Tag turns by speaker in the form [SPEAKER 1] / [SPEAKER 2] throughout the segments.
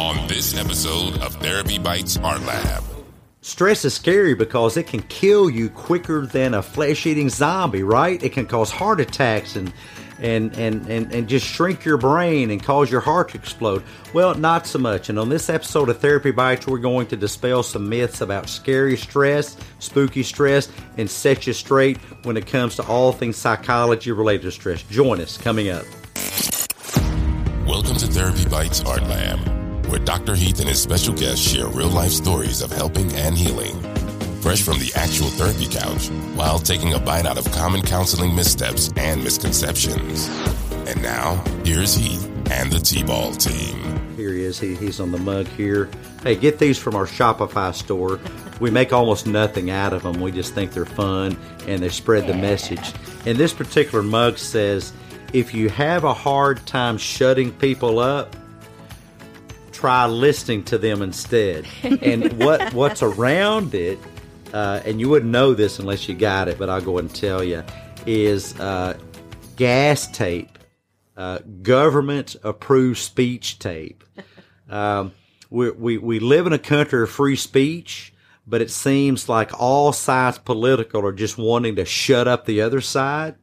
[SPEAKER 1] on this episode of Therapy Bites Art Lab.
[SPEAKER 2] Stress is scary because it can kill you quicker than a flesh eating zombie, right? It can cause heart attacks and, and, and, and, and just shrink your brain and cause your heart to explode. Well, not so much. And on this episode of Therapy Bites, we're going to dispel some myths about scary stress, spooky stress, and set you straight when it comes to all things psychology related to stress. Join us coming up.
[SPEAKER 1] Welcome to Therapy Bites Art Lab, where Dr. Heath and his special guests share real life stories of helping and healing. Fresh from the actual therapy couch, while taking a bite out of common counseling missteps and misconceptions. And now, here's Heath and the T Ball team.
[SPEAKER 2] Here he is. He, he's on the mug here. Hey, get these from our Shopify store. We make almost nothing out of them. We just think they're fun and they spread the message. And this particular mug says, if you have a hard time shutting people up, try listening to them instead. and what what's around it, uh, and you wouldn't know this unless you got it, but I'll go and tell you, is uh, gas tape, uh, government approved speech tape. Um, we, we, we live in a country of free speech, but it seems like all sides political are just wanting to shut up the other side.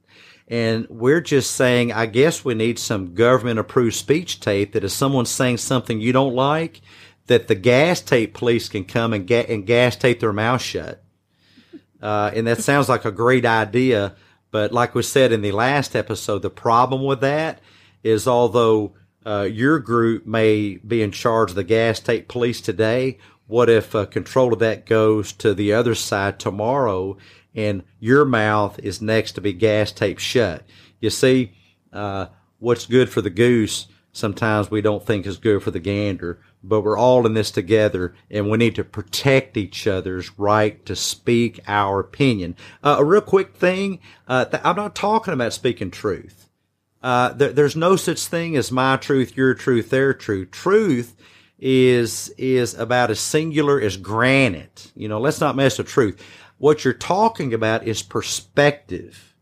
[SPEAKER 2] And we're just saying, I guess we need some government approved speech tape that if someone's saying something you don't like, that the gas tape police can come and, ga- and gas tape their mouth shut. Uh, and that sounds like a great idea. But like we said in the last episode, the problem with that is although uh, your group may be in charge of the gas tape police today, what if uh, control of that goes to the other side tomorrow and your mouth is next to be gas taped shut? You see, uh, what's good for the goose sometimes we don't think is good for the gander, but we're all in this together and we need to protect each other's right to speak our opinion. Uh, a real quick thing, uh, th- I'm not talking about speaking truth. Uh, there, there's no such thing as my truth, your truth, their truth. Truth is is about as singular as granite. You know, let's not mess with truth. What you're talking about is perspective.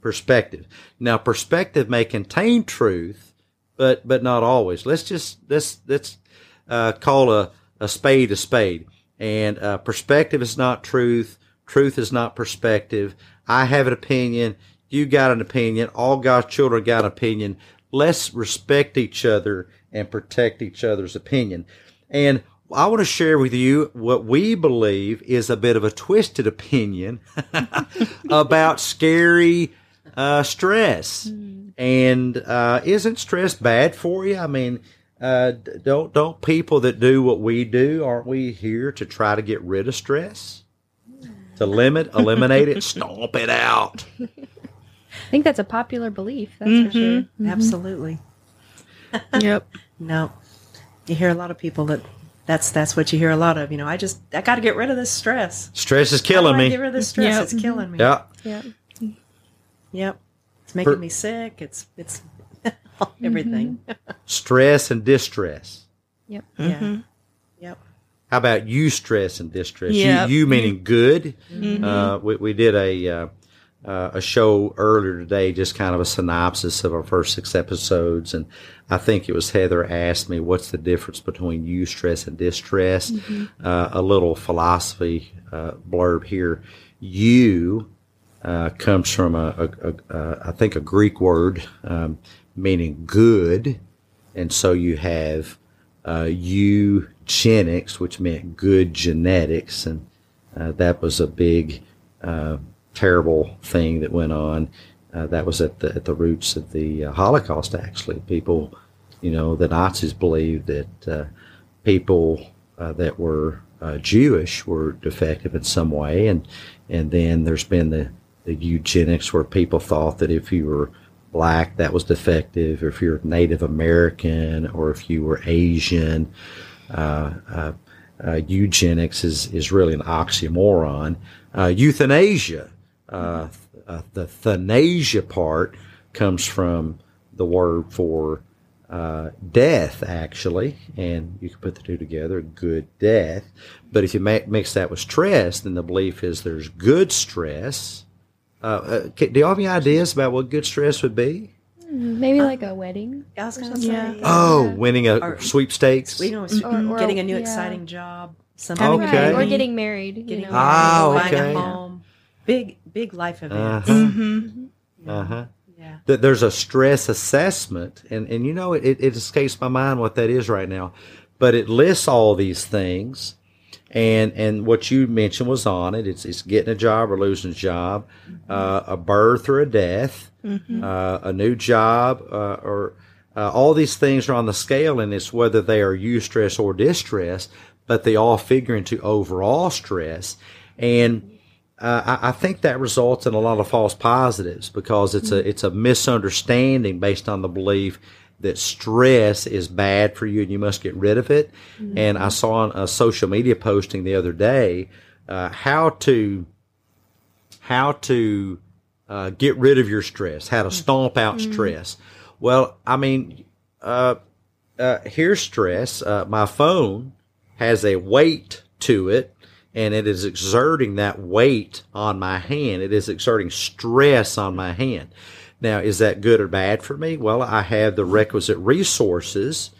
[SPEAKER 2] Perspective. Now, perspective may contain truth, but but not always. Let's just let's let's uh, call a a spade a spade. And uh, perspective is not truth. Truth is not perspective. I have an opinion. You got an opinion. All God's children got an opinion. Let's respect each other and protect each other's opinion. And I want to share with you what we believe is a bit of a twisted opinion about scary uh, stress. And uh, isn't stress bad for you? I mean, uh, don't don't people that do what we do aren't we here to try to get rid of stress, to limit, eliminate it, stomp it out?
[SPEAKER 3] I think that's a popular belief. That's for sure.
[SPEAKER 4] Absolutely.
[SPEAKER 3] Yep.
[SPEAKER 4] No, you hear a lot of people that that's that's what you hear a lot of. You know, I just I got to get rid of this stress.
[SPEAKER 2] Stress is killing me.
[SPEAKER 4] Get rid of this stress.
[SPEAKER 3] Yep.
[SPEAKER 4] It's killing me.
[SPEAKER 2] Yeah.
[SPEAKER 3] Yeah.
[SPEAKER 4] Yep. It's making
[SPEAKER 2] Per-
[SPEAKER 4] me sick. It's it's everything.
[SPEAKER 2] Stress and distress.
[SPEAKER 3] Yep.
[SPEAKER 4] Yeah. Yep.
[SPEAKER 2] How about eustress and distress?
[SPEAKER 5] Yep.
[SPEAKER 2] You, you meaning good. Uh, we, we did a uh, uh, a show earlier today, just kind of a synopsis of our first six episodes, and I think it was Heather asked me, "What's the difference between eustress and distress?" Uh, a little philosophy uh, blurb here. You uh, comes from a, a, a, I think a Greek word um, meaning good, and so you have uh, eugenics, which meant good genetics, and uh, that was a big, uh, terrible thing that went on. Uh, that was at the at the roots of the uh, Holocaust. Actually, people, you know, the Nazis believed that uh, people uh, that were uh, Jewish were defective in some way, and and then there's been the the eugenics where people thought that if you were black that was defective, if you're Native American, or if you were Asian. Uh, eugenics is, is really an oxymoron. Euthanasia, uh, uh, the thanasia part comes from the word for uh, death, actually, and you can put the two together, good death. But if you ma- mix that with stress, then the belief is there's good stress. Uh, uh, do you have any ideas about what good stress would be?
[SPEAKER 3] Maybe like a wedding.
[SPEAKER 4] I was going to
[SPEAKER 5] Yeah.
[SPEAKER 4] say.
[SPEAKER 2] Oh,
[SPEAKER 3] Yeah.
[SPEAKER 2] winning a
[SPEAKER 4] Or-
[SPEAKER 2] sweepstakes.
[SPEAKER 4] you know,
[SPEAKER 3] Or- or-
[SPEAKER 4] getting a new
[SPEAKER 3] yeah.
[SPEAKER 4] exciting job. Some
[SPEAKER 5] Having
[SPEAKER 2] Okay.
[SPEAKER 3] Right. Or getting married. You
[SPEAKER 4] getting
[SPEAKER 3] know.
[SPEAKER 2] Ah, okay.
[SPEAKER 4] buying a home. Big, big life events.
[SPEAKER 2] Uh-huh.
[SPEAKER 5] hmm
[SPEAKER 2] Uh huh.
[SPEAKER 4] Yeah.
[SPEAKER 2] that there's a stress assessment, and and you know it, it, it escapes my mind what that is right now, but it lists all these things, and and what you mentioned was on it. It's it's getting a job or losing a job, uh, a birth or a death, uh, a new job, uh, or uh, all these things are on the scale, and it's whether they are eustress or distress, but they all figure into overall stress, and uh, I, I think that results in a lot of false positives because it's a it's a misunderstanding based on the belief that stress is bad for you and you must get rid of it. And I saw on a social media posting the other day uh, how to how to uh, get rid of your stress, how to stomp out stress. Well, I mean, uh, uh, here's stress. Uh, my phone has a weight to it, and it is exerting that weight on my hand. It is exerting stress on my hand. Now, is that good or bad for me? Well, I have the requisite resources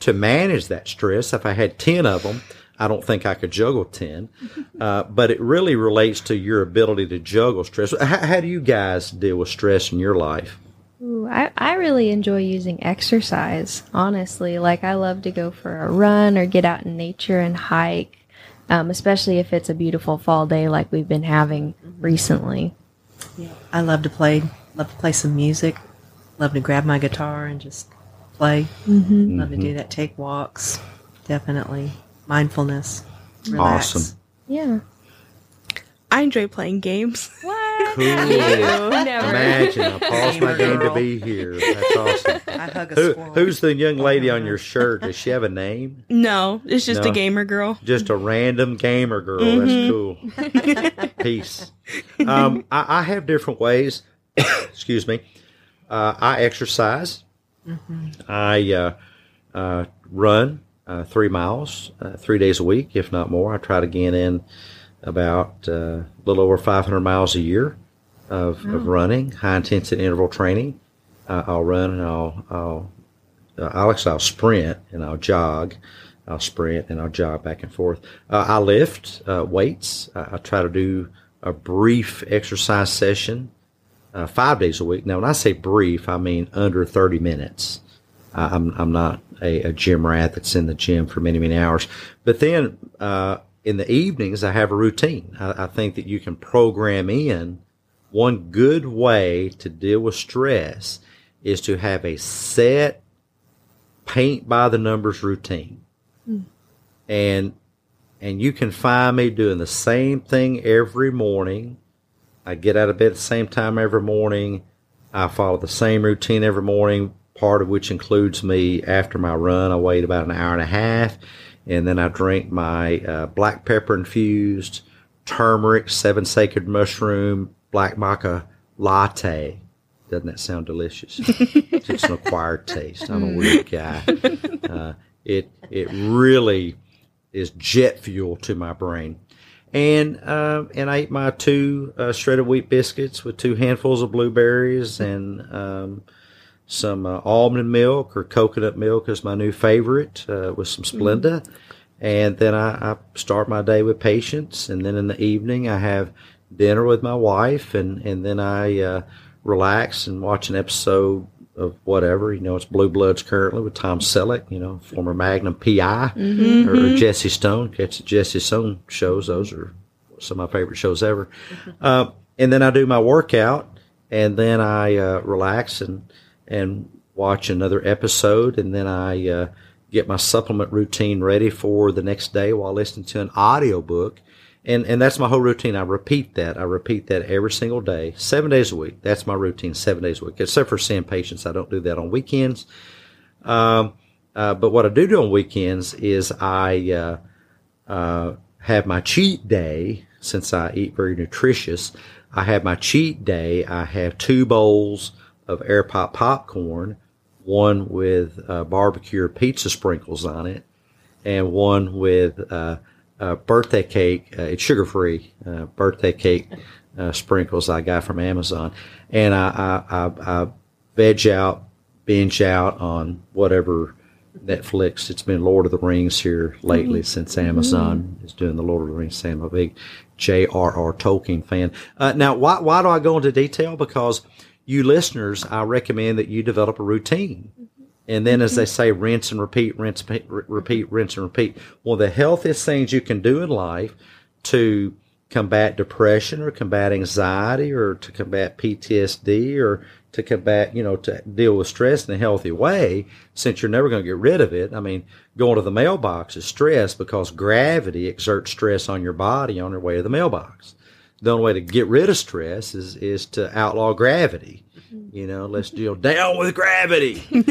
[SPEAKER 2] to manage that stress. If I had 10 of them, I don't think I could juggle 10. Uh, but it really relates to your ability to juggle stress. How, how do you guys deal with stress in your life?
[SPEAKER 3] Ooh, I, I really enjoy using exercise, honestly. Like, I love to go for a run or get out in nature and hike, um, especially if it's a beautiful fall day like we've been having recently.
[SPEAKER 4] Yeah. I love to play. Love to play some music. Love to grab my guitar and just play. Mm-hmm. Love to do that. Take walks. Definitely mindfulness. Relax.
[SPEAKER 2] Awesome.
[SPEAKER 3] Yeah.
[SPEAKER 5] I enjoy playing games.
[SPEAKER 3] What?
[SPEAKER 2] Cool.
[SPEAKER 3] Never.
[SPEAKER 2] Imagine, I paused my game to be here. That's awesome.
[SPEAKER 4] I hug a
[SPEAKER 2] Who,
[SPEAKER 4] squirrel.
[SPEAKER 2] who's the young lady on your shirt? Does she have a name?
[SPEAKER 5] No, it's just
[SPEAKER 2] No.
[SPEAKER 5] a gamer girl.
[SPEAKER 2] Just a random gamer girl. That's cool. Peace. Um, I, I have different ways. Excuse me. Uh, I exercise. I uh, uh, run uh, three miles uh, three days a week, if not more. I try to get in about uh, a little over 500 miles a year of, of running, high intensity interval training. Uh, I'll run and I'll, I'll uh, Alex, I'll sprint and I'll jog. I'll sprint and I'll jog back and forth. Uh, I lift uh, weights. I, I try to do a brief exercise session uh, five days a week. Now, when I say brief, I mean under 30 minutes. I, I'm, I'm not a, a gym rat that's in the gym for many, many hours. But then uh, in the evenings, I have a routine. I, I think that you can program in one good way to deal with stress is to have a set paint by the numbers routine. Hmm. And and you can find me doing the same thing every morning. I get out of bed at the same time every morning. I follow the same routine every morning, part of which includes me after my run. I wait about an hour and a half, and then I drink my uh, black pepper infused turmeric, seven sacred mushroom, black maca latte. Doesn't that sound delicious? it's just an acquired taste. I'm a weird guy. Uh, it it really is jet fuel to my brain. And uh, and I ate my two uh, shredded wheat biscuits with two handfuls of blueberries and um, some uh, almond milk or coconut milk is my new favorite uh, with some Splenda. And then I, I start my day with patience. And then in the evening, I have dinner with my wife. And, and then I uh, relax and watch an episode of whatever. You know, it's Blue Bloods currently with Tom Selleck, you know, former Magnum PI or, or Jesse Stone. Catch the Jesse Stone shows. Those are some of my favorite shows ever. Uh, and then I do my workout and then I uh, relax and, and watch another episode. And then I uh, get my supplement routine ready for the next day while listening to an audiobook. And, and that's my whole routine. I repeat that. I repeat that every single day, seven days a week. That's my routine, seven days a week, except for seeing patients. I don't do that on weekends. Um, uh, but what I do do on weekends is I uh, uh, have my cheat day since I eat very nutritious. I have my cheat day. I have two bowls of air pop popcorn, one with uh, barbecue or pizza sprinkles on it, and one with uh, uh, birthday cake. Uh, it's sugar free uh, birthday cake uh, sprinkles I got from Amazon, and I I, I, I veg out, binge out on whatever Netflix. It's been Lord of the Rings here lately
[SPEAKER 3] Mm-hmm.
[SPEAKER 2] since Amazon is doing the Lord of the Rings. I'm a big J.R.R. Tolkien fan. Uh, now, why why do I go into detail? Because you listeners, I recommend that you develop a routine. And then, as they say, rinse and repeat, rinse, repeat, repeat, rinse and repeat. One of the healthiest things you can do in life to combat depression or combat anxiety or to combat PTSD or to combat, you know, to deal with stress in a healthy way, since you're never going to get rid of it. I mean, going to the mailbox is stress because gravity exerts stress on your body on your way to the mailbox. The only way to get rid of stress is, is to outlaw gravity. You know, let's deal down with gravity. you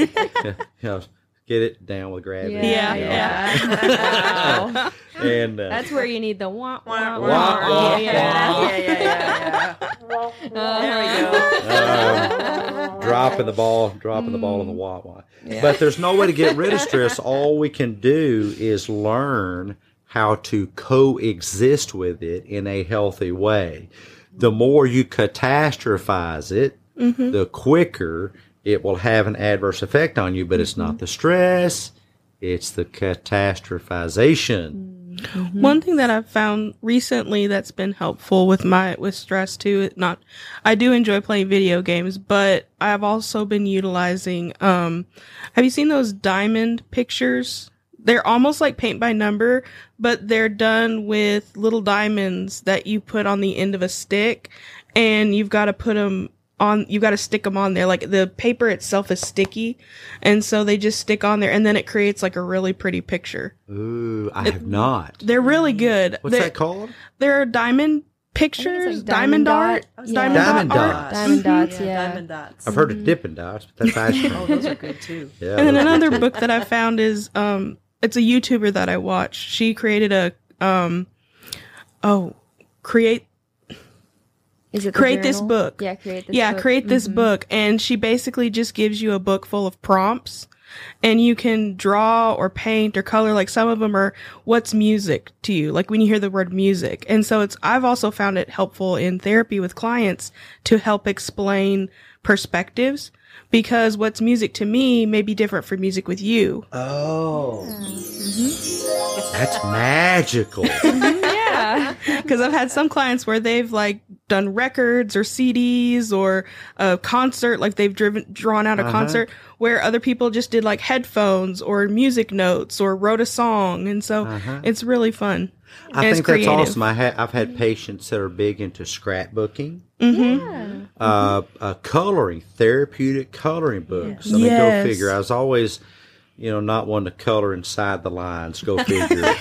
[SPEAKER 2] know, get it down with gravity.
[SPEAKER 5] Yeah,
[SPEAKER 2] you know.
[SPEAKER 3] yeah. Wow.
[SPEAKER 2] And uh,
[SPEAKER 3] That's where you need the wah wah
[SPEAKER 2] Wah,
[SPEAKER 3] wah.
[SPEAKER 2] wah,
[SPEAKER 3] yeah.
[SPEAKER 2] wah.
[SPEAKER 4] yeah, yeah, yeah. There we go.
[SPEAKER 2] um, dropping the ball, dropping the ball in the wah wah. But there's no way to get rid of stress. All we can do is learn how to coexist with it in a healthy way. The more you catastrophize it, the quicker it will have an adverse effect on you. But it's not the stress; it's the catastrophization.
[SPEAKER 5] One thing that I've found recently that's been helpful with my with stress too. it Not, I do enjoy playing video games, but I've also been utilizing. Um, have you seen those diamond pictures? They're almost like paint by number, but they're done with little diamonds that you put on the end of a stick, and you've got to put them on. You've got to stick them on there. Like the paper itself is sticky, and so they just stick on there, and then it creates like a really pretty picture.
[SPEAKER 2] Ooh, I have not.
[SPEAKER 5] They're really good.
[SPEAKER 2] What's
[SPEAKER 5] They're-
[SPEAKER 2] that called?
[SPEAKER 5] They're diamond pictures,
[SPEAKER 3] like
[SPEAKER 5] diamond,
[SPEAKER 3] diamond
[SPEAKER 5] art,
[SPEAKER 3] dot.
[SPEAKER 5] diamond,
[SPEAKER 3] Yeah.
[SPEAKER 2] Diamond
[SPEAKER 5] dot art.
[SPEAKER 2] dots.
[SPEAKER 3] Diamond dots, yeah.
[SPEAKER 4] Diamond dots.
[SPEAKER 2] I've heard of Dippin' Dots, but that's ice cream.
[SPEAKER 4] Oh, those are good too.
[SPEAKER 2] Yeah,
[SPEAKER 5] And then another book that I found is um it's a YouTuber that I watch. She created a um oh create
[SPEAKER 3] Is it
[SPEAKER 5] create this book.
[SPEAKER 3] Yeah, create this
[SPEAKER 5] yeah,
[SPEAKER 3] book.
[SPEAKER 5] create this
[SPEAKER 3] Mhm.
[SPEAKER 5] book and she basically just gives you a book full of prompts and you can draw or paint or color like some of them are what's music to you like when you hear the word music and so it's i've also found it helpful in therapy with clients to help explain perspectives because what's music to me may be different from music with you
[SPEAKER 2] Oh, that's magical.
[SPEAKER 3] Yeah.
[SPEAKER 5] because I've had some clients where they've like done records or CDs or a concert, like they've driven drawn out a
[SPEAKER 2] Uh-huh.
[SPEAKER 5] concert where other people just did like headphones or music notes or wrote a song, and so
[SPEAKER 2] Uh-huh.
[SPEAKER 5] it's really fun.
[SPEAKER 2] I
[SPEAKER 5] And it's
[SPEAKER 2] think that's awesome. I ha- I've had patients that are big into scrapbooking,
[SPEAKER 3] Yeah.
[SPEAKER 2] uh, uh, coloring, therapeutic coloring books. I mean,
[SPEAKER 5] Yes.
[SPEAKER 2] go figure. I was always, you know, not one to color inside the lines. Go figure.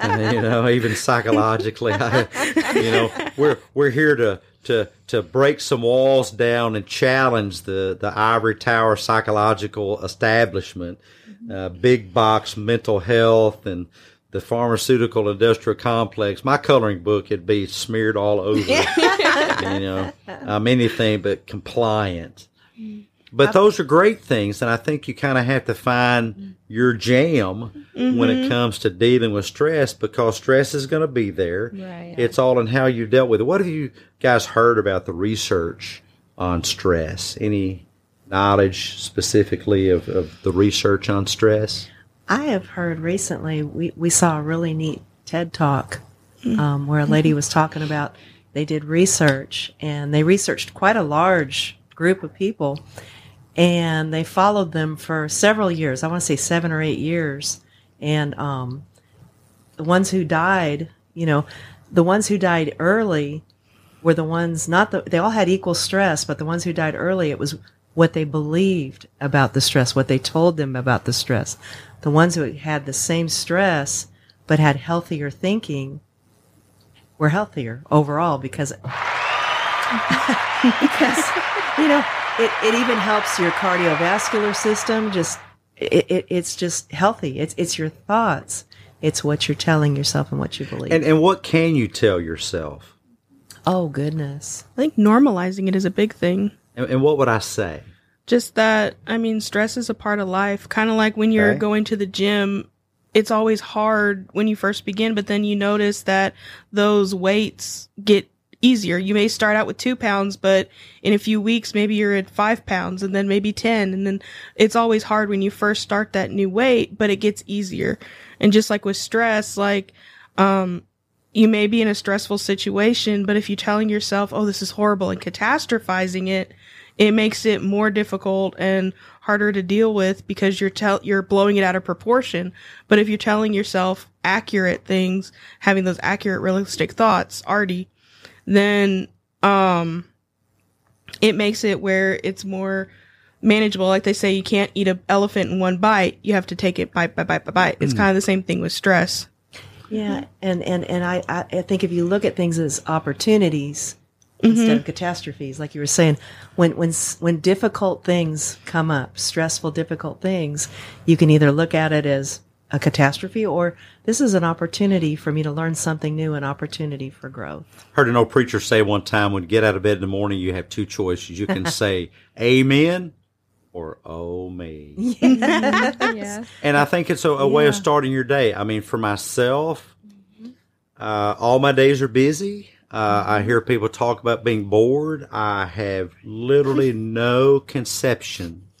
[SPEAKER 2] And, you know, even psychologically, I, you know, we're we're here to to to break some walls down and challenge the the ivory tower psychological establishment, uh, big box mental health and the pharmaceutical industrial complex. My coloring book would be smeared all over, you know, I'm anything but compliant. Mm-hmm. But those are great things, and I think you kind of have to find mm-hmm. your jam when it mm-hmm. comes to dealing with stress because stress is going to be there.
[SPEAKER 3] Right.
[SPEAKER 2] It's all in how you dealt with it. What have you guys heard about the research on stress? Any knowledge specifically of, of the research on stress?
[SPEAKER 4] I have heard recently, we, we saw a really neat TED talk um, where a lady was talking about they did research and they researched quite a large group of people and they followed them for several years. I want to say seven or eight years. And um, the ones who died, you know, the ones who died early were the ones not the they all had equal stress, but the ones who died early, it was what they believed about the stress, what they told them about the stress. The ones who had the same stress but had healthier thinking were healthier overall because because you know it, it even helps your cardiovascular system just it, it, it's just healthy it's it's your thoughts it's what you're telling yourself and what you believe
[SPEAKER 2] And, and what can you tell yourself?
[SPEAKER 4] oh goodness
[SPEAKER 5] I think normalizing it is a big thing.
[SPEAKER 2] And, and what would I say?
[SPEAKER 5] Just that, I mean, stress is a part of life. Kind of like when you're
[SPEAKER 2] Okay.
[SPEAKER 5] going to the gym, it's always hard when you first begin, but then you notice that those weights get easier. You may start out with two pounds, but in a few weeks, maybe you're at five pounds and then maybe 10. And then it's always hard when you first start that new weight, but it gets easier. And just like with stress, like, um, you may be in a stressful situation, but if you're telling yourself, oh, this is horrible and catastrophizing it, it makes it more difficult and harder to deal with because you're tell you're blowing it out of proportion. But if you're telling yourself accurate things, having those accurate realistic thoughts, Artie, then um it makes it where it's more manageable. Like they say you can't eat an elephant in one bite. You have to take it bite by bite by bite. It's kind of the same thing with stress.
[SPEAKER 4] Yeah, and and and I I think if you look at things as opportunities instead of catastrophes, like you were saying, when when when difficult things come up, stressful, difficult things, you can either look at it as a catastrophe or this is an opportunity for me to learn something new, an opportunity for growth.
[SPEAKER 2] Heard an old preacher say one time when you get out of bed in the morning, you have two choices. You can say amen or oh me.
[SPEAKER 3] yeah.
[SPEAKER 2] And I think it's a, a way of starting your day. I mean, for myself, uh, all my days are busy. Uh, I hear people talk about being bored. I have literally no conception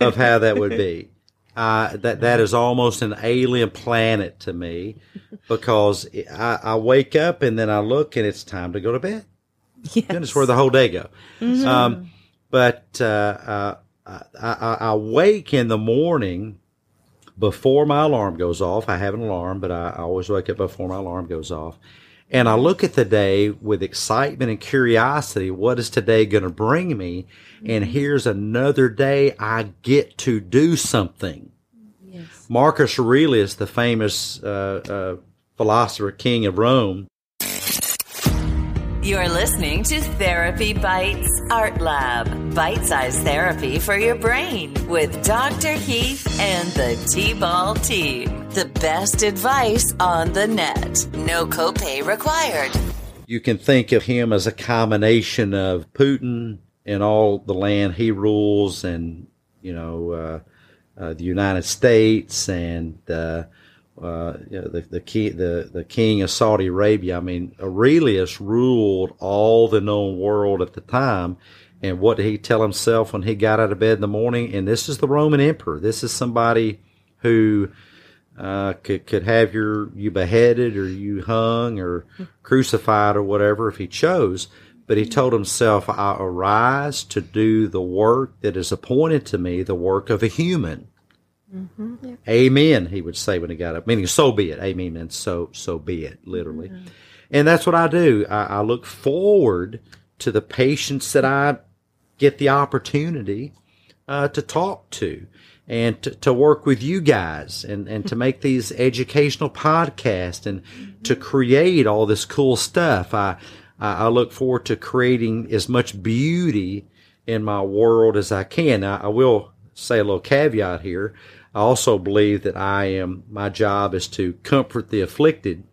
[SPEAKER 2] of how that would be. Uh, that that is almost an alien planet to me because I, I wake up and then I look and it's time to go to bed. Goodness, where the whole day go. Um, but uh, uh, I, I, I wake in the morning before my alarm goes off. I have an alarm, but I, I always wake up before my alarm goes off. And I look at the day with excitement and curiosity. What is today going to bring me? And here's another day I get to do something. Marcus Aurelius, the famous uh, uh, philosopher king of Rome,
[SPEAKER 6] You're listening to Therapy Bites Art Lab, bite sized therapy for your brain with Dr. Heath and the T Ball team. The best advice on the net. No copay required.
[SPEAKER 2] you can think of him as a combination of Putin and all the land he rules, and you know uh, uh, the United States and uh, uh, you know, the the, key, the the king of Saudi Arabia. I mean, Aurelius ruled all the known world at the time. And what did he tell himself when he got out of bed in the morning? And this is the Roman emperor. This is somebody who uh, could could have your you beheaded or you hung or crucified or whatever if he chose. But he told himself, "I arise to do the work that is appointed to me, the work of a human." Mm-hmm. Amen. He would say when he got up, meaning so be it. Amen. And so so be it, literally. Mm-hmm. And that's what I do. I, I look forward to the patients that I get the opportunity uh, to talk to and to, to work with you guys and, and to make these educational podcasts and mm-hmm. to create all this cool stuff. I, I I look forward to creating as much beauty in my world as I can. Now, I will say a little caveat here. I also believe that I am, my job is to comfort the afflicted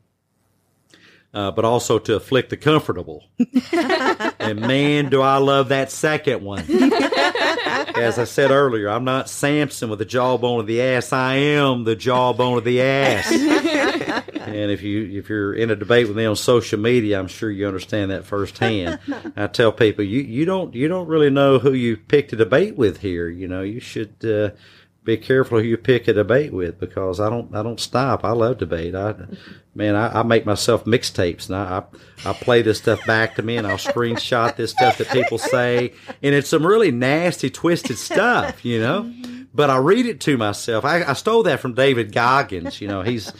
[SPEAKER 2] uh, but also to afflict the comfortable. and man, do I love that second one. As I said earlier, I'm not Samson with the jawbone of the ass. I am the jawbone of the ass. and if you if you're in a debate with me on social media, I'm sure you understand that firsthand. I tell people you you don't you don't really know who you picked a debate with here. You know you should. Uh, be careful who you pick a debate with because I don't I don't stop. I love debate. I man, I, I make myself mixtapes and I, I I play this stuff back to me and I'll screenshot this stuff that people say and it's some really nasty, twisted stuff, you know. But I read it to myself. I, I stole that from David Goggins. You know, he's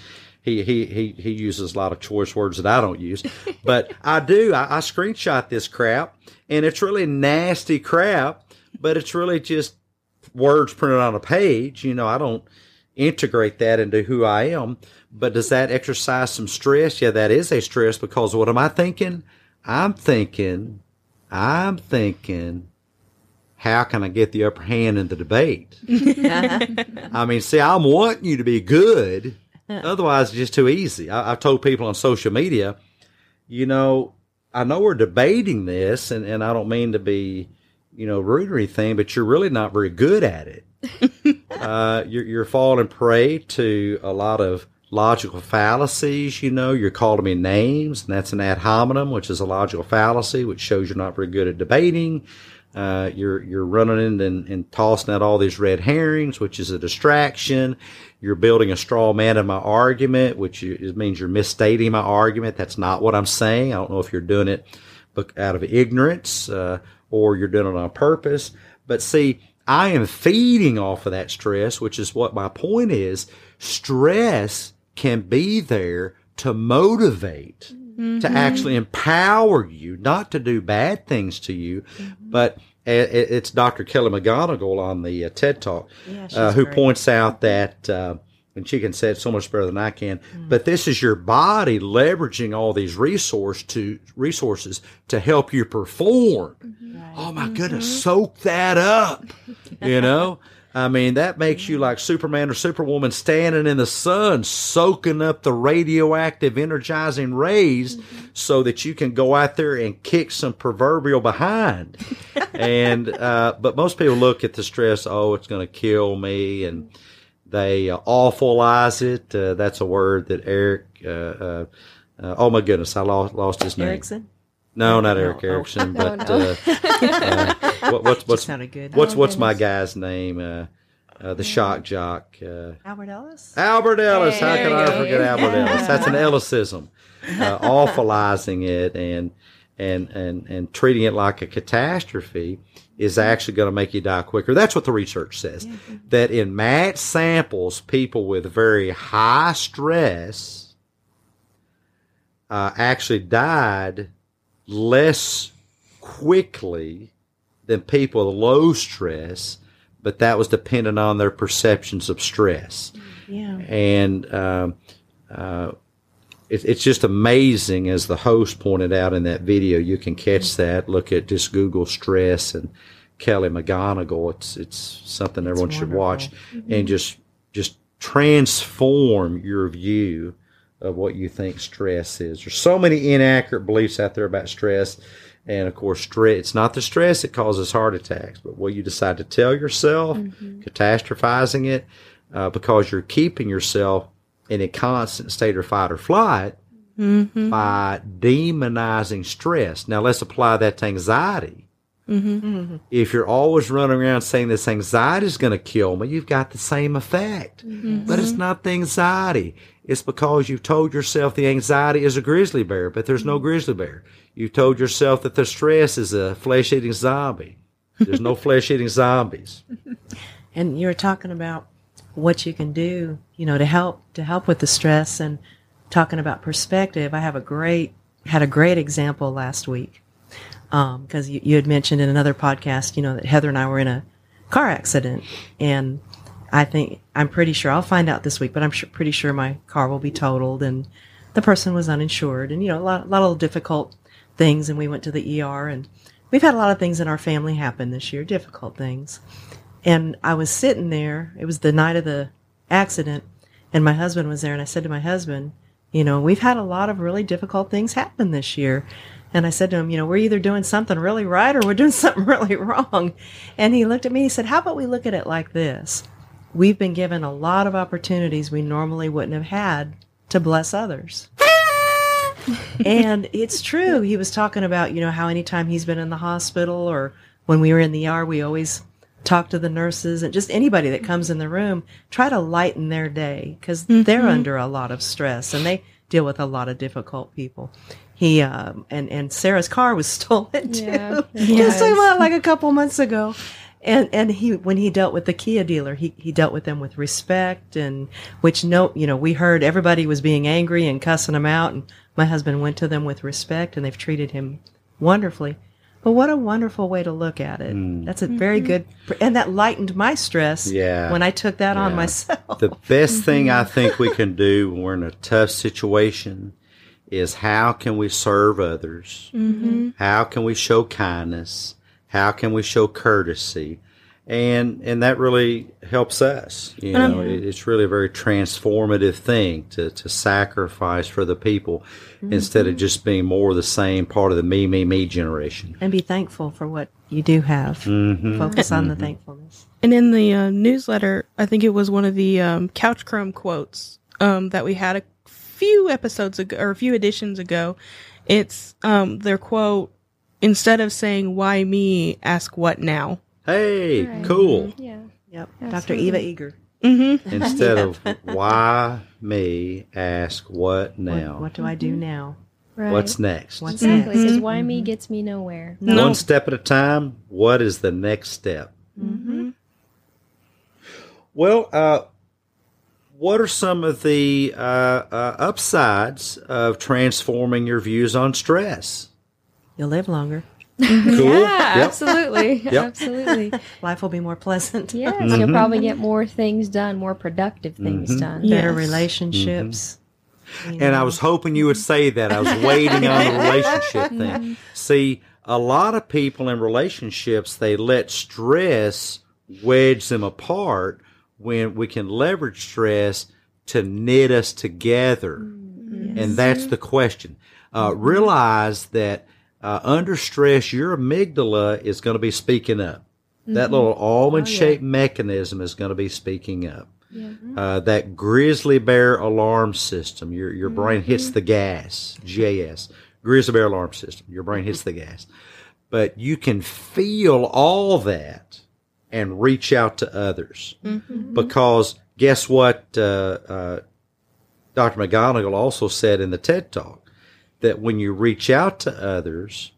[SPEAKER 2] he, he he he uses a lot of choice words that I don't use, but I do. I, I screenshot this crap, and it's really nasty crap. But it's really just words printed on a page. You know, I don't integrate that into who I am. But does that exercise some stress? Yeah, that is a stress because what am I thinking? I'm thinking, I'm thinking, how can I get the upper hand in the debate? I mean, see, I'm wanting you to be good. Otherwise, it's just too easy. I, I've told people on social media, you know, I know we're debating this, and, and I don't mean to be, you know, rude or anything, but you're really not very good at it. uh, you're, you're falling prey to a lot of logical fallacies. You know, you're calling me names, and that's an ad hominem, which is a logical fallacy, which shows you're not very good at debating. Uh, you're you're running in and, and tossing out all these red herrings, which is a distraction. You're building a straw man of my argument, which is, means you're misstating my argument. That's not what I'm saying. I don't know if you're doing it out of ignorance uh, or you're doing it on purpose. But see, I am feeding off of that stress, which is what my point is. Stress can be there to motivate, mm-hmm. to actually empower you, not to do bad things to you, mm-hmm. but it's Dr. Kelly McGonigal on the uh, TED Talk yeah, uh, who great. points out that, uh, and she can say it so much better than I can, mm. but this is your body leveraging all these resource to resources to help you perform. Mm-hmm. Right. Oh my mm-hmm. goodness, soak that up, you know? I mean, that makes you like Superman or Superwoman standing in the sun, soaking up the radioactive energizing rays mm-hmm. so that you can go out there and kick some proverbial behind. and, uh, but most people look at the stress, oh, it's going to kill me. And they uh, awfulize it. Uh, that's a word that Eric, uh, uh, uh, oh my goodness, I lost, lost his name.
[SPEAKER 4] Erickson?
[SPEAKER 2] No, not Eric oh, Erickson, but uh, uh, what, what's what's
[SPEAKER 4] good.
[SPEAKER 2] what's oh, what's my guy's name? Uh, uh, the shock jock. Uh,
[SPEAKER 4] Albert Ellis.
[SPEAKER 2] Albert Ellis. Hey, How can I forget Albert Ellis? That's an Ellisism. Uh, awfulizing it and and and and treating it like a catastrophe is actually going to make you die quicker. That's what the research says. Yeah. That in matched samples, people with very high stress uh, actually died less quickly than people with low stress, but that was dependent on their perceptions of stress.
[SPEAKER 4] Yeah.
[SPEAKER 2] And um, uh, it, it's just amazing, as the host pointed out in that video. You can catch that. Look at just Google stress and Kelly McGonigal. It's it's something everyone should watch, mm-hmm. and just just transform your view of what you think stress is. There's so many inaccurate beliefs out there about stress. And of course, stress, it's not the stress that causes heart attacks, but what you decide to tell yourself, mm-hmm. catastrophizing it, uh, because you're keeping yourself in a constant state of fight or flight mm-hmm. by demonizing stress. Now let's apply that to anxiety. Mm-hmm. If you're always running around saying this anxiety is going to kill me, you've got the same effect. Mm-hmm. But it's not the anxiety. It's because you've told yourself the anxiety is a grizzly bear, but there's no mm-hmm. grizzly bear. You've told yourself that the stress is a flesh eating zombie. There's no flesh eating zombies.
[SPEAKER 4] And you're talking about what you can do, you know, to help to help with the stress. And talking about perspective. I have a great had a great example last week. Because um, you, you had mentioned in another podcast, you know, that Heather and I were in a car accident, and I think I'm pretty sure I'll find out this week, but I'm sure, pretty sure my car will be totaled, and the person was uninsured, and you know, a lot, a lot of difficult things, and we went to the ER, and we've had a lot of things in our family happen this year, difficult things, and I was sitting there. It was the night of the accident, and my husband was there, and I said to my husband, you know, we've had a lot of really difficult things happen this year. And I said to him, you know, we're either doing something really right or we're doing something really wrong. And he looked at me, he said, how about we look at it like this? We've been given a lot of opportunities we normally wouldn't have had to bless others. and it's true. He was talking about, you know, how anytime he's been in the hospital or when we were in the ER, we always talk to the nurses and just anybody that comes in the room, try to lighten their day because mm-hmm. they're under a lot of stress and they deal with a lot of difficult people he um, and and Sarah's car was stolen too. Yeah, just about like a couple months ago. And and he when he dealt with the Kia dealer, he, he dealt with them with respect and which no you know, we heard everybody was being angry and cussing him out and my husband went to them with respect and they've treated him wonderfully. But what a wonderful way to look at it. Mm. That's a very mm-hmm. good, and that lightened my stress.
[SPEAKER 2] Yeah.
[SPEAKER 4] When I took that yeah. on myself.
[SPEAKER 2] The best thing I think we can do when we're in a tough situation is how can we serve others? Mm-hmm. How can we show kindness? How can we show courtesy? And and that really helps us. You know, it, it's really a very transformative thing to, to sacrifice for the people mm-hmm. instead of just being more the same part of the me, me, me generation.
[SPEAKER 4] And be thankful for what you do have. Mm-hmm. Focus on the mm-hmm. thankfulness.
[SPEAKER 5] And in the uh, newsletter, I think it was one of the um, Couch Crumb quotes um, that we had a few episodes ago or a few editions ago. It's um, their quote instead of saying "Why me?" ask "What now."
[SPEAKER 2] Hey,
[SPEAKER 3] Right.
[SPEAKER 2] cool.
[SPEAKER 3] Yeah.
[SPEAKER 4] Yep. Dr. Eva Eger.
[SPEAKER 2] Instead of why me, ask what
[SPEAKER 4] What,
[SPEAKER 2] now?
[SPEAKER 4] what do I do now?
[SPEAKER 3] Right.
[SPEAKER 2] What's next?
[SPEAKER 4] What's
[SPEAKER 3] exactly?
[SPEAKER 4] next?
[SPEAKER 3] Because why me gets me nowhere.
[SPEAKER 5] No.
[SPEAKER 2] One step at a time. What is the next step?
[SPEAKER 5] Mm-hmm.
[SPEAKER 2] Well, uh, what are some of the uh, uh, upsides of transforming your views on stress?
[SPEAKER 4] You'll live longer. Mm-hmm.
[SPEAKER 2] Cool.
[SPEAKER 3] Yeah,
[SPEAKER 2] Yep.
[SPEAKER 3] absolutely. Absolutely.
[SPEAKER 4] Life will be more pleasant.
[SPEAKER 3] Yes,
[SPEAKER 2] Mm-hmm.
[SPEAKER 3] you'll probably get more things done, more productive things mm-hmm. done.
[SPEAKER 4] Better
[SPEAKER 5] Yes.
[SPEAKER 4] relationships. Mm-hmm.
[SPEAKER 2] And I was hoping you would say that. I was waiting on the relationship thing. See, a lot of people in relationships, they let stress wedge them apart when we can leverage stress to knit us together. And that's the question. Uh, realize that uh, under stress, your amygdala is going to be speaking up. That little almond shaped mechanism is going to be speaking up. Uh, that grizzly bear alarm system, your your brain hits the gas, GAS, grizzly bear alarm system. Your brain hits the gas, but you can feel all that and reach out to others because guess what? Uh, uh, Dr. McGonigal also said in the TED Talk that when you reach out to others,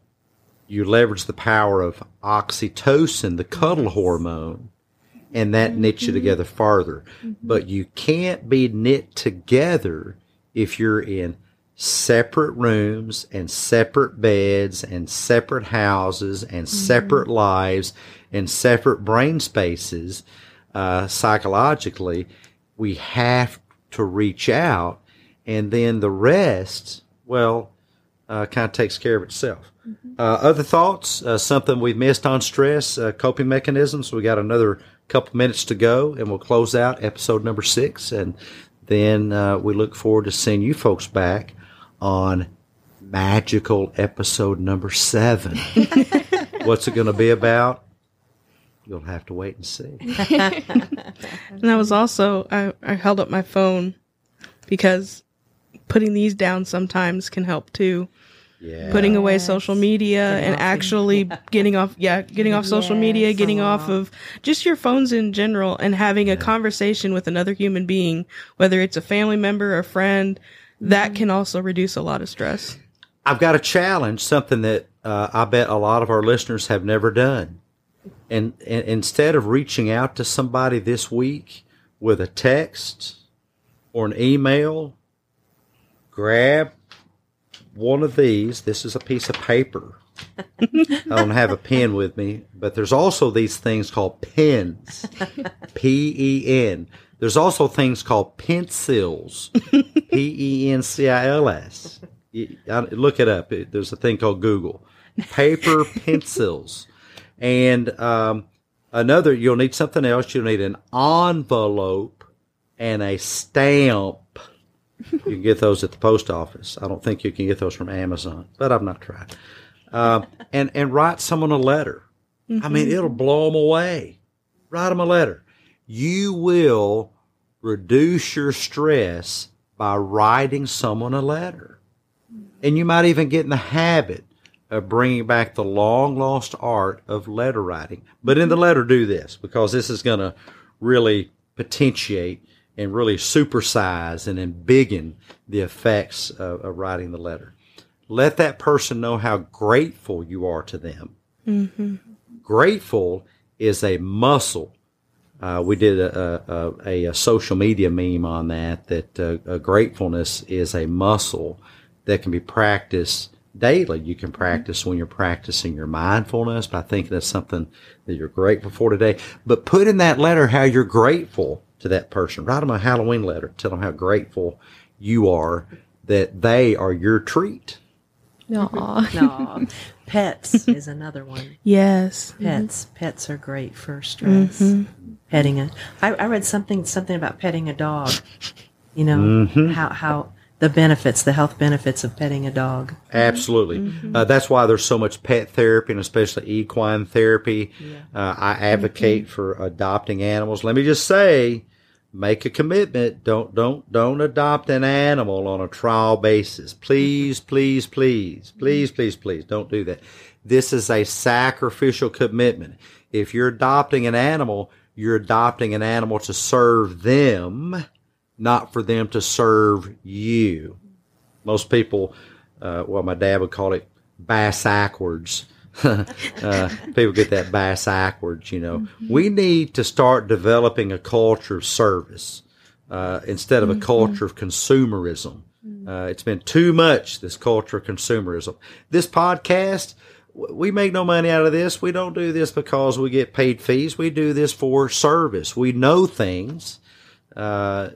[SPEAKER 2] you leverage the power of oxytocin, the cuddle hormone, and that knits you mm-hmm. together farther. Mm-hmm. But you can't be knit together if you're in separate rooms and separate beds and separate houses and mm-hmm. separate lives and separate brain spaces uh, psychologically. We have to reach out, and then the rest, well, uh, kind of takes care of itself. Uh, other thoughts? Uh, something we've missed on stress, uh, coping mechanisms. We got another couple minutes to go, and we'll close out episode number six, and then uh, we look forward to seeing you folks back on magical episode number seven. What's it going to be about? You'll have to wait and see.
[SPEAKER 5] And I was also I, I held up my phone because putting these down sometimes can help too.
[SPEAKER 2] Yeah.
[SPEAKER 5] Putting away social media and
[SPEAKER 4] off the-
[SPEAKER 5] actually getting off yeah, getting off social media, getting off of just your phones in general and having a conversation with another human being, whether it's a family member or a friend, that can also reduce a lot of stress.
[SPEAKER 2] I've got a challenge, something that uh, I bet a lot of our listeners have never done. And, and instead of reaching out to somebody this week with a text or an email, grab one of these. This is a piece of paper. I don't have a pen with me, but there's also these things called pens. P E N. There's also things called pencils. P E N C I L S. Look it up. There's a thing called Google. Paper pencils. And um, another, you'll need something else. You'll need an envelope and a stamp. You can get those at the post office. I don't think you can get those from Amazon, but I've not tried. Um, and and write someone a letter. I mean, it'll blow them away. Write them a letter. You will reduce your stress by writing someone a letter, and you might even get in the habit of bringing back the long lost art of letter writing. But in the letter, do this because this is going to really potentiate and really supersize and embiggen the effects of, of writing the letter. Let that person know how grateful you are to them. Grateful is a muscle. Uh, we did a, a, a, a social media meme on that, that uh, uh, gratefulness is a muscle that can be practiced daily. You can practice when you're practicing your mindfulness by thinking of something that you're grateful for today. But put in that letter how you're grateful to that person. Write them a Halloween letter. Tell them how grateful you are that they are your treat.
[SPEAKER 3] Aw.
[SPEAKER 4] No. Pets is another one.
[SPEAKER 5] Yes.
[SPEAKER 4] Pets. Mm-hmm. Pets are great for stress. Mm-hmm. Petting a. I, I read something something about petting a dog. You know mm-hmm. how how the benefits, the health benefits of petting a dog.
[SPEAKER 2] Absolutely. Uh, that's why there's so much pet therapy and especially equine therapy. Uh, I advocate for adopting animals. Let me just say, make a commitment. Don't don't don't adopt an animal on a trial basis. Please, please, please, please, please, please don't do that. This is a sacrificial commitment. If you're adopting an animal, you're adopting an animal to serve them, not for them to serve you. Most people, uh, well, my dad would call it bass backwards. uh, people get that bass backwards, you know. Mm-hmm. We need to start developing a culture of service uh, instead of mm-hmm. a culture of consumerism. Uh, it's been too much, this culture of consumerism. This podcast, we make no money out of this. We don't do this because we get paid fees. We do this for service. We know things. Uh,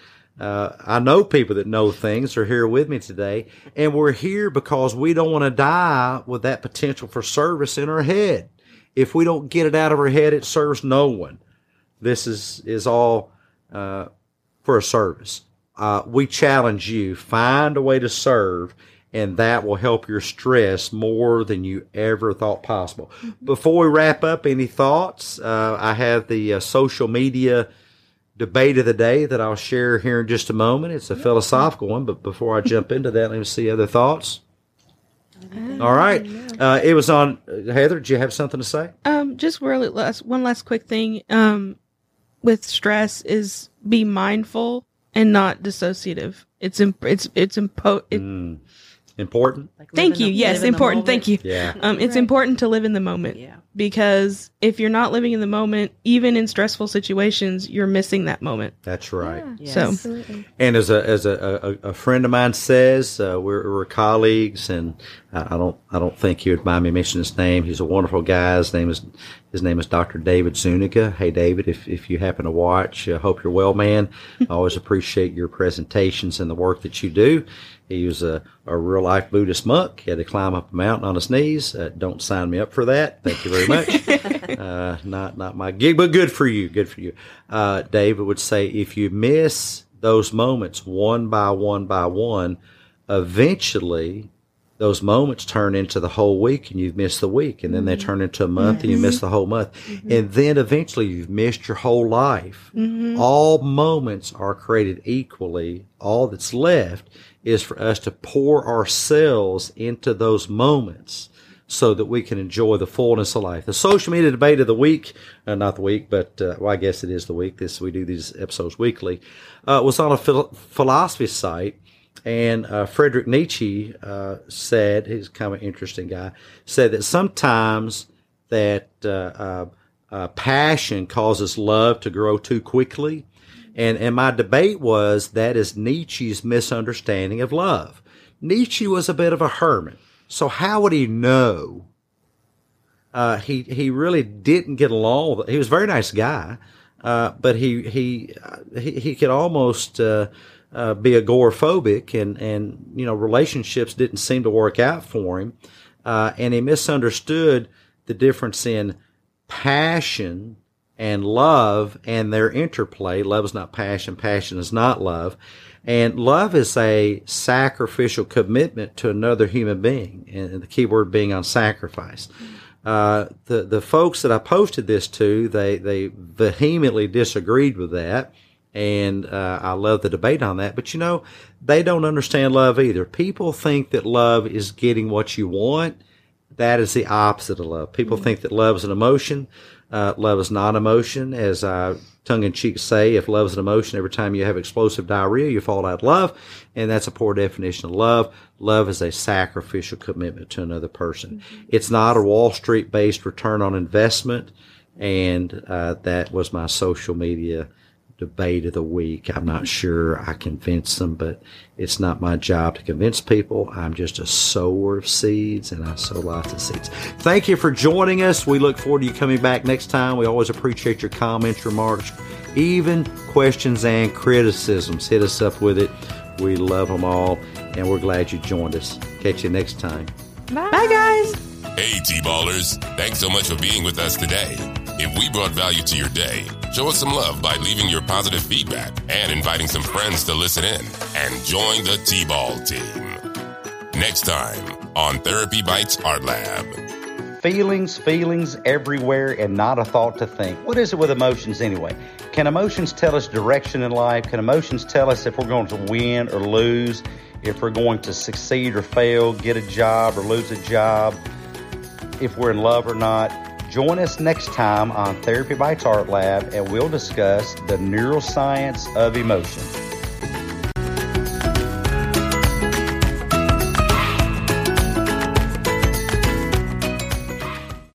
[SPEAKER 2] uh, I know people that know things are here with me today, and we're here because we don't want to die with that potential for service in our head. If we don't get it out of our head, it serves no one. This is is all uh, for a service. Uh, we challenge you: find a way to serve, and that will help your stress more than you ever thought possible. Before we wrap up, any thoughts? Uh, I have the uh, social media debate of the day that I'll share here in just a moment. It's a philosophical one, but before I jump into that, let me see other thoughts. All right. Uh, it was on Heather. Do you have something to say?
[SPEAKER 5] Um, just really last one last quick thing. Um, with stress is be mindful and not dissociative. It's imp- it's it's impo- it,
[SPEAKER 2] mm. important.
[SPEAKER 5] Like Thank you. The, yes, important. Thank you.
[SPEAKER 2] Yeah.
[SPEAKER 5] Um, it's right. important to live in the moment.
[SPEAKER 4] Yeah
[SPEAKER 5] because if you're not living in the moment, even in stressful situations, you're missing that moment.
[SPEAKER 2] That's right.
[SPEAKER 5] Yeah, so, absolutely.
[SPEAKER 2] and as a as a, a, a friend of mine says, uh, we're, we're, colleagues, and I don't I don't think he would mind me mentioning his name. He's a wonderful guy. His name is his name is Dr. David Zuniga. Hey, David, if if you happen to watch, I uh, hope you're well, man. I always appreciate your presentations and the work that you do. He was a, a real life Buddhist monk. He had to climb up a mountain on his knees. Uh, don't sign me up for that. Thank you very much. uh, not not my gig, but good for you. Good for you. Uh, David would say if you miss those moments one by one by one, eventually those moments turn into the whole week and you've missed the week and then they mm-hmm. turn into a month and you miss the whole month mm-hmm. and then eventually you've missed your whole life mm-hmm. all moments are created equally all that's left is for us to pour ourselves into those moments so that we can enjoy the fullness of life. The social media debate of the week, uh, not the week, but uh, well, I guess it is the week. This we do these episodes weekly. Uh, was on a phil- philosophy site, and uh, Friedrich Nietzsche uh, said he's kind of an interesting guy. Said that sometimes that uh, passion causes love to grow too quickly, and and my debate was that is Nietzsche's misunderstanding of love. Nietzsche was a bit of a hermit so how would he know? Uh, he he really didn't get along. With, he was a very nice guy, uh, but he he, uh, he he could almost uh, be agoraphobic, and and you know relationships didn't seem to work out for him, uh, and he misunderstood the difference in passion and love and their interplay. Love is not passion. Passion is not love. And love is a sacrificial commitment to another human being, and the key word being on sacrifice. Uh, the the folks that I posted this to, they they vehemently disagreed with that, and uh, I love the debate on that. But you know, they don't understand love either. People think that love is getting what you want. That is the opposite of love. People mm-hmm. think that love is an emotion. Uh, love is not emotion, as I tongue in cheek say, if love is an emotion, every time you have explosive diarrhea, you fall out of love. And that's a poor definition of love. Love is a sacrificial commitment to another person. Mm-hmm. It's not a Wall Street based return on investment. And uh, that was my social media debate of the week. I'm not sure I convince them, but it's not my job to convince people. I'm just a sower of seeds and I sow lots of seeds. Thank you for joining us. We look forward to you coming back next time. We always appreciate your comments, remarks, even questions and criticisms. Hit us up with it. We love them all and we're glad you joined us. Catch you next time.
[SPEAKER 5] Bye, Bye guys.
[SPEAKER 1] Hey, T-Ballers. Thanks so much for being with us today. If we brought value to your day, Show us some love by leaving your positive feedback and inviting some friends to listen in and join the T Ball team. Next time on Therapy Bites Art Lab.
[SPEAKER 2] Feelings, feelings everywhere, and not a thought to think. What is it with emotions anyway? Can emotions tell us direction in life? Can emotions tell us if we're going to win or lose? If we're going to succeed or fail, get a job or lose a job? If we're in love or not? Join us next time on Therapy Bites Art Lab and we'll discuss the neuroscience of emotion.